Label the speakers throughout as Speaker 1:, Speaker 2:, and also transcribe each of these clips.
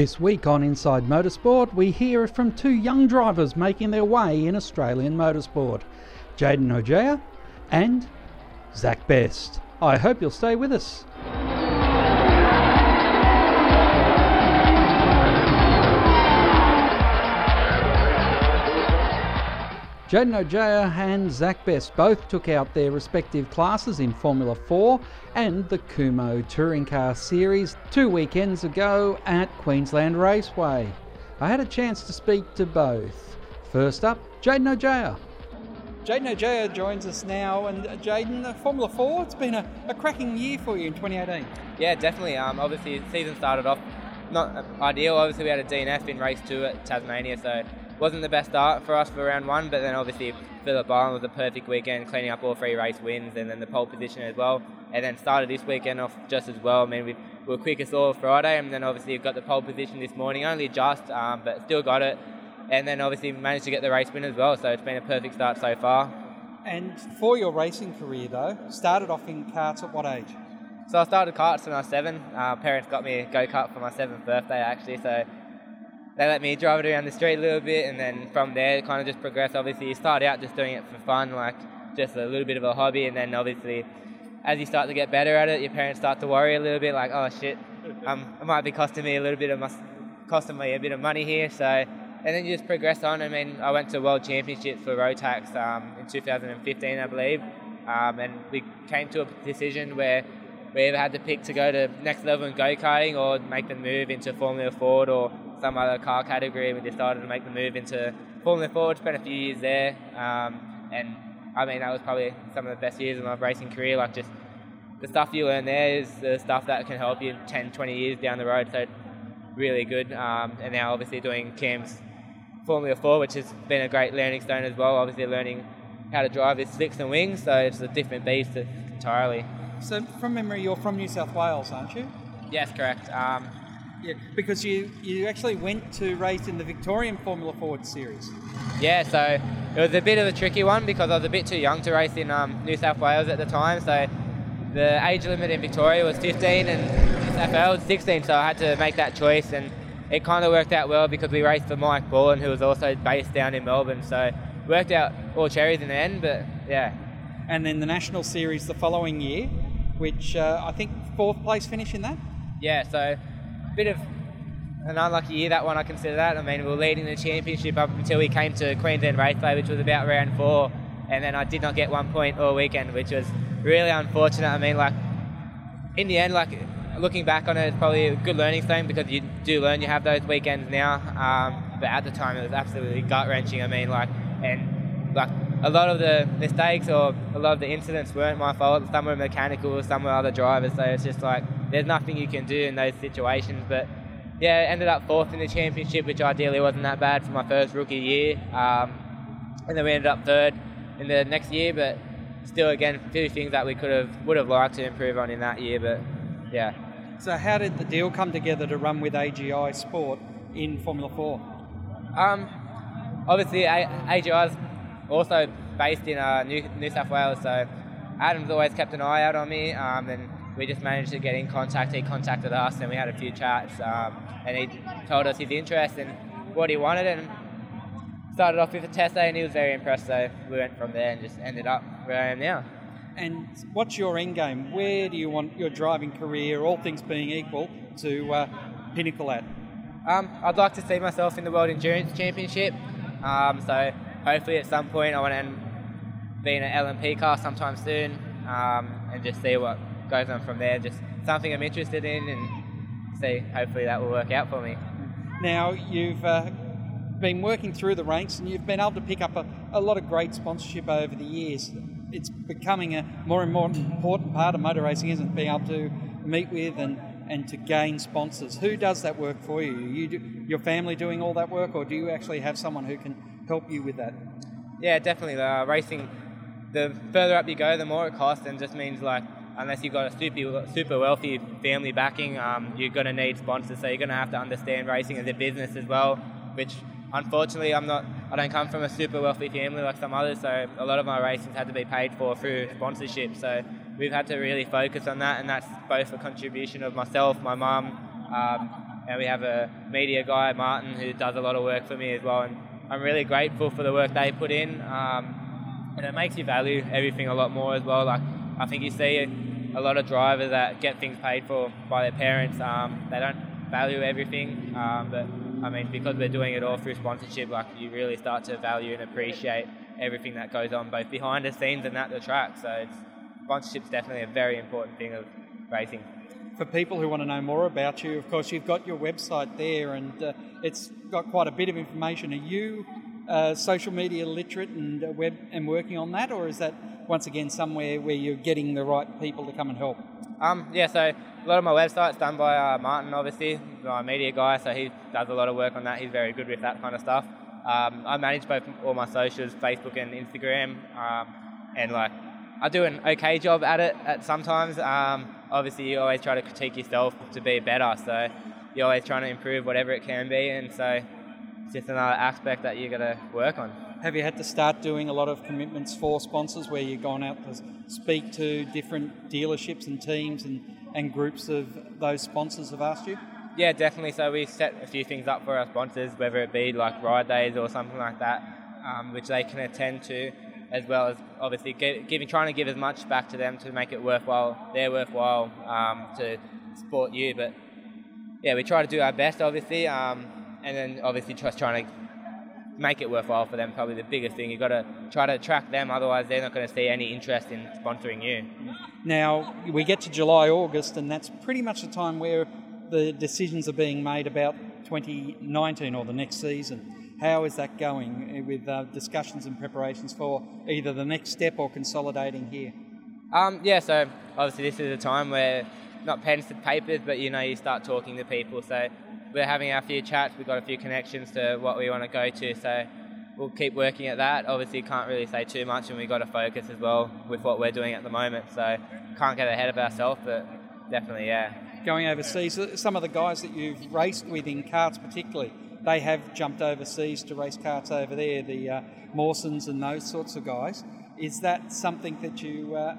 Speaker 1: This week on Inside Motorsport, we hear from two young drivers making their way in Australian motorsport Jayden Ojeda and Zach Best. I hope you'll stay with us. Jayden Ojeda and Zach Best both took out their respective classes in Formula 4 and the Kumho Touring Car Series two weekends ago at Queensland Raceway. I had a chance to speak to both. First up, Jayden Ojeda. Jayden Ojeda joins us now, and uh, Jaden, Jayden, uh, Formula 4, it's been a, a, cracking year for you in 2018.
Speaker 2: Yeah, definitely. Um, obviously, the season started off not uh, ideal. Obviously, we had a DNF in race two at Tasmania, so wasn't the best start for us for round one, but then obviously Phillip Island was a perfect weekend, cleaning up all three race wins and then the pole position as well. And then started this weekend off just as well. I mean, we were quickest all Friday, and then obviously got the pole position this morning, only just, um, but still got it. And then obviously managed to get the race win as well, so it's been a perfect start so far.
Speaker 1: And for your racing career though, started off in karts at what age?
Speaker 2: So I started karts when I was seven. Uh, parents got me a go kart for my seventh birthday actually, so they let me drive it around the street a little bit, and then from there, kind of just progress. Obviously, you start out just doing it for fun, like just a little bit of a hobby, and then obviously, as you start to get better at it, your parents start to worry a little bit, like, oh shit, um, it might be costing me a little bit of my, costing me a bit of money here. So, and then you just progress on. I mean, I went to World Championships for Rotax um, in 2015, I believe, um, and we came to a decision where we either had to pick to go to next level in go karting or make the move into Formula Ford or some other car category. We decided to make the move into Formula Ford. Spent a few years there, um, and I mean that was probably some of the best years of my racing career. Like just the stuff you learn there is the stuff that can help you 10, 20 years down the road. So really good. Um, and now obviously doing CAMS Formula 4, which has been a great learning stone as well. Obviously learning how to drive with slicks and wings, so it's a different beast entirely.
Speaker 1: So from memory, you're from New South Wales, aren't you?
Speaker 2: Yes, correct. Um,
Speaker 1: yeah, because you, you actually went to race in the Victorian Formula Ford series.
Speaker 2: Yeah, so it was a bit of a tricky one because I was a bit too young to race in um, New South Wales at the time. So the age limit in Victoria was 15 and New South Wales 16, so I had to make that choice. And it kind of worked out well because we raced for Mike Bullen, who was also based down in Melbourne. So worked out all cherries in the end, but yeah.
Speaker 1: And then the national series the following year, which uh, I think fourth place finish in that.
Speaker 2: Yeah, so bit of an unlucky year, that one, I consider that. I mean, we were leading the championship up until we came to Queensland Raceway, which was about round four, and then I did not get one point all weekend, which was really unfortunate. I mean, like, in the end, like, looking back on it, it's probably a good learning thing because you do learn you have those weekends now. Um, but at the time, it was absolutely gut wrenching. I mean, like, and like a lot of the mistakes or a lot of the incidents weren't my fault. Some were mechanical, some were other drivers. So it's just like there's nothing you can do in those situations. But yeah, ended up fourth in the championship, which ideally wasn't that bad for my first rookie year. Um, and then we ended up third in the next year, but still, again, a few things that we could have would have liked to improve on in that year. But yeah.
Speaker 1: So how did the deal come together to run with AGI Sport in Formula Four?
Speaker 2: Um, obviously, AGI also based in uh, New, New South Wales, so Adam's always kept an eye out on me, um, and we just managed to get in contact. He contacted us, and we had a few chats, um, and he told us his interest and what he wanted, and started off with a test day, and he was very impressed. So we went from there and just ended up where I am now.
Speaker 1: And what's your end game? Where do you want your driving career, all things being equal, to uh, pinnacle at?
Speaker 2: Um, I'd like to see myself in the World Endurance Championship. Um, so hopefully at some point I want to be in an LMP car sometime soon um, and just see what goes on from there. Just something I'm interested in and see. Hopefully that will work out for me.
Speaker 1: Now you've uh, been working through the ranks and you've been able to pick up a, a lot of great sponsorship over the years. It's becoming a more and more important part of motor racing, isn't it? Being able to meet with and, and to gain sponsors. Who does that work for you? you do, your family doing all that work, or do you actually have someone who can help you with that?
Speaker 2: Yeah, definitely. Uh, racing, the further up you go, the more it costs, and just means like unless you've got a super super wealthy family backing, um, you're going to need sponsors. So you're going to have to understand racing as a business as well, which unfortunately I'm not. I don't come from a super wealthy family like some others, so a lot of my races had to be paid for through sponsorship. So we've had to really focus on that, and that's both a contribution of myself, my mum. Um, and we have a media guy, Martin, who does a lot of work for me as well. And I'm really grateful for the work they put in. Um, and it makes you value everything a lot more as well. Like I think you see a lot of drivers that get things paid for by their parents. Um, they don't value everything, um, but I mean because we're doing it all through sponsorship, like you really start to value and appreciate everything that goes on both behind the scenes and at the track. So it's, sponsorship's definitely a very important thing of racing.
Speaker 1: For people who want to know more about you, of course, you've got your website there, and uh, it's got quite a bit of information. Are you uh, social media literate and uh, web and working on that, or is that once again somewhere where you're getting the right people to come and help?
Speaker 2: Um, yeah, so a lot of my website's done by uh, Martin, obviously, my media guy, so he does a lot of work on that. He's very good with that kind of stuff. Um, I manage both all my socials, Facebook and Instagram, um, and like I do an okay job at it at sometimes. Um, obviously, you always try to critique yourself to be better, so you're always trying to improve whatever it can be, and so it's just another aspect that you got to work on.
Speaker 1: Have you had to start doing a lot of commitments for sponsors where you've gone out to speak to different dealerships and teams and, and groups of those sponsors have asked you?
Speaker 2: Yeah, definitely. So we set a few things up for our sponsors, whether it be like ride days or something like that, um, which they can attend to, as well as obviously giving, trying to give as much back to them to make it worthwhile. They're worthwhile um, to support you, but yeah, we try to do our best, obviously, um, and then obviously just trying to make it worthwhile for them. Probably the biggest thing. You've got to try to attract them, otherwise they're not going to see any interest in sponsoring you.
Speaker 1: Now we get to July, August, and that's pretty much the time where the decisions are being made about 2019 or the next season. How is that going with uh, discussions and preparations for either the next step or consolidating here?
Speaker 2: Um, yeah, so obviously this is a time where not pens to papers, but you know you start talking to people. So we're having our few chats. We've got a few connections to what we want to go to. So we'll keep working at that. Obviously, can't really say too much, and we've got to focus as well with what we're doing at the moment. So can't get ahead of ourselves, but definitely, yeah
Speaker 1: going overseas. Some of the guys that you've raced with in karts, particularly, they have jumped overseas to race karts over there. The uh, Mawsons and those sorts of guys. Is that something that you uh,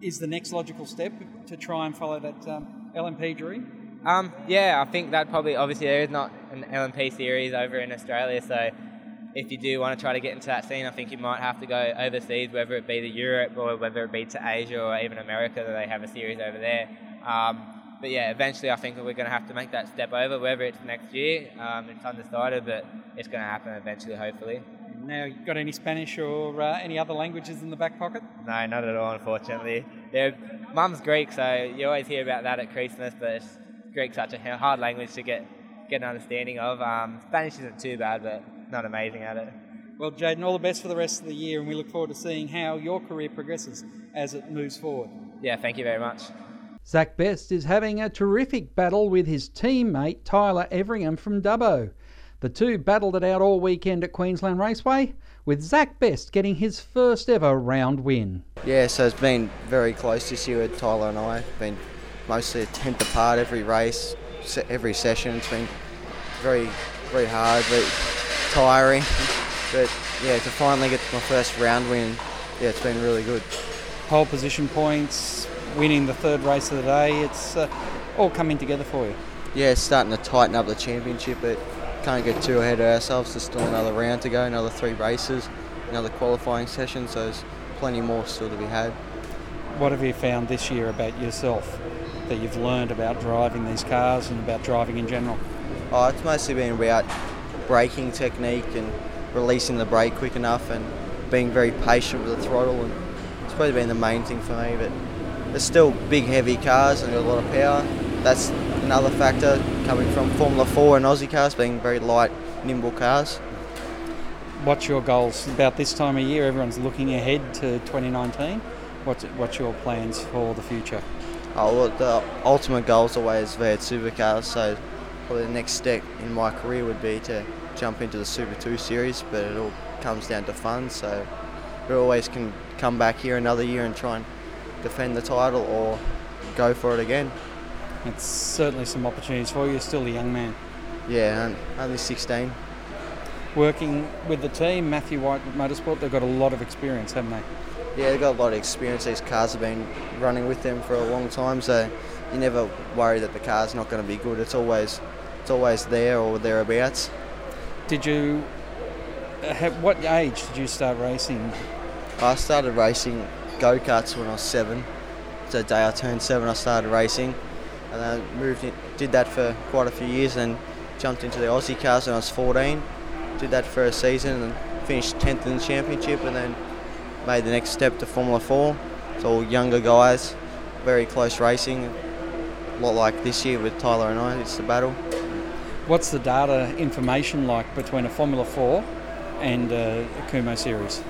Speaker 1: is the next logical step to try and follow that um, LMP dream?
Speaker 2: Um, yeah, I think that probably obviously there is not an LMP series over in Australia, so if you do want to try to get into that scene, I think you might have to go overseas, whether it be to Europe or whether it be to Asia or even America, that they have a series over there. Um, but yeah, eventually I think we're going to have to make that step over, whether it's next year. Um, it's undecided, but it's going to happen eventually, hopefully.
Speaker 1: Now, got any Spanish or uh, any other languages in the back pocket?
Speaker 2: No, not at all, unfortunately. They're, Mum's Greek, so you always hear about that at Christmas, but Greek's such a hard language to get get an understanding of. Um, Spanish isn't too bad, but not amazing at it.
Speaker 1: Well, Jayden, all the best for the rest of the year, and we look forward to seeing how your career progresses as it moves forward.
Speaker 2: Yeah, thank you very much.
Speaker 1: Zach Best is having a terrific battle with his teammate Tyler Everingham from Dubbo. The two battled it out all weekend at Queensland Raceway, with Zach Best getting his first ever round win.
Speaker 3: Yeah, so it's been very close this year with Tyler and I. Been mostly a tenth apart every race, every session. It's been very, very hard, very tiring. But yeah, to finally get my first round win, yeah, it's been really good.
Speaker 1: Pole position points, winning the third race of the day. It's uh, all coming together for you.
Speaker 3: Yeah, it's starting to tighten up the championship, but can't get too ahead of ourselves. There's still another round to go, another three races, another qualifying session, so there's plenty more still to be had.
Speaker 1: What have you found this year about yourself that you've learned about driving these cars and about driving in general?
Speaker 3: Oh, it's mostly been about braking technique and releasing the brake quick enough and being very patient with the throttle and it's probably been the main thing for me but they're still big, heavy cars and got a lot of power. That's another factor coming from Formula 4 and Aussie cars being very light, nimble cars.
Speaker 1: What's your goals about this time of year? Everyone's looking ahead to 2019. What's what's your plans for the future?
Speaker 3: Oh, well, the ultimate goal is always V8 supercars. So probably the next step in my career would be to jump into the Super 2 series, but it all comes down to fun. So we always can come back here another year and try and defend the title or go for it again.
Speaker 1: It's certainly some opportunities for you. You're still a young man.
Speaker 3: Yeah, only 16.
Speaker 1: Working with the team, Matthew White Motorsport, they've got a lot of experience, haven't they?
Speaker 3: Yeah, they've got a lot of experience. These cars have been running with them for a long time, so you never worry that the car's not going to be good. It's always it's always there or thereabouts.
Speaker 1: Did you? Uh, what age did you start racing?
Speaker 3: I started racing go karts when I was seven. The day I turned seven, I started racing, and I moved in, did that for quite a few years, and jumped into the Aussie cars when I was 14. Did that for a season and finished 10th in the championship, and then made the next step to Formula 4. It's all younger guys, very close racing, a lot like this year with Tyler and I. It's the battle.
Speaker 1: What's the data information like between a Formula 4 and a Kumho series?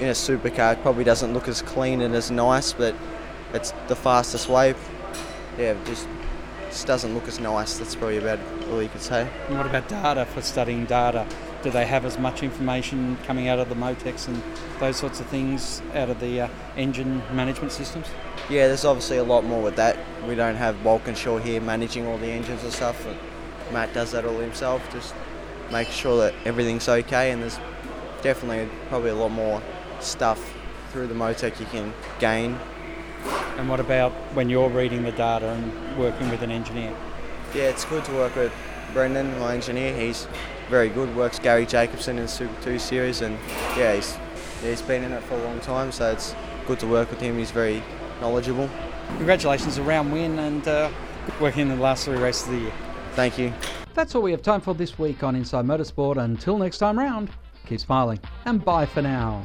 Speaker 3: In a supercar it probably doesn't look as clean and as nice, but it's the fastest way. Yeah, just just doesn't look as nice. That's probably about all you could say.
Speaker 1: And what about data for studying data? Do they have as much information coming out of the Motecs and those sorts of things out of the uh, engine management systems?
Speaker 3: Yeah, there's obviously a lot more with that. We don't have Walkinshaw here managing all the engines and stuff. Matt does that all himself, just make sure that everything's okay. And there's definitely probably a lot more stuff through the Motec you can gain.
Speaker 1: And what about when you're reading the data and working with an engineer?
Speaker 3: Yeah, it's good to work with Brendan, my engineer. He's very good. Works Garry Jacobson in the Super 2 series, and yeah, he's he's been in it for a long time, so it's good to work with him. He's very knowledgeable.
Speaker 1: Congratulations, a round win, and uh, working in the last three races of the year.
Speaker 3: Thank you.
Speaker 1: That's all we have time for this week on Inside Motorsport. Until next time round, keep smiling, and bye for now.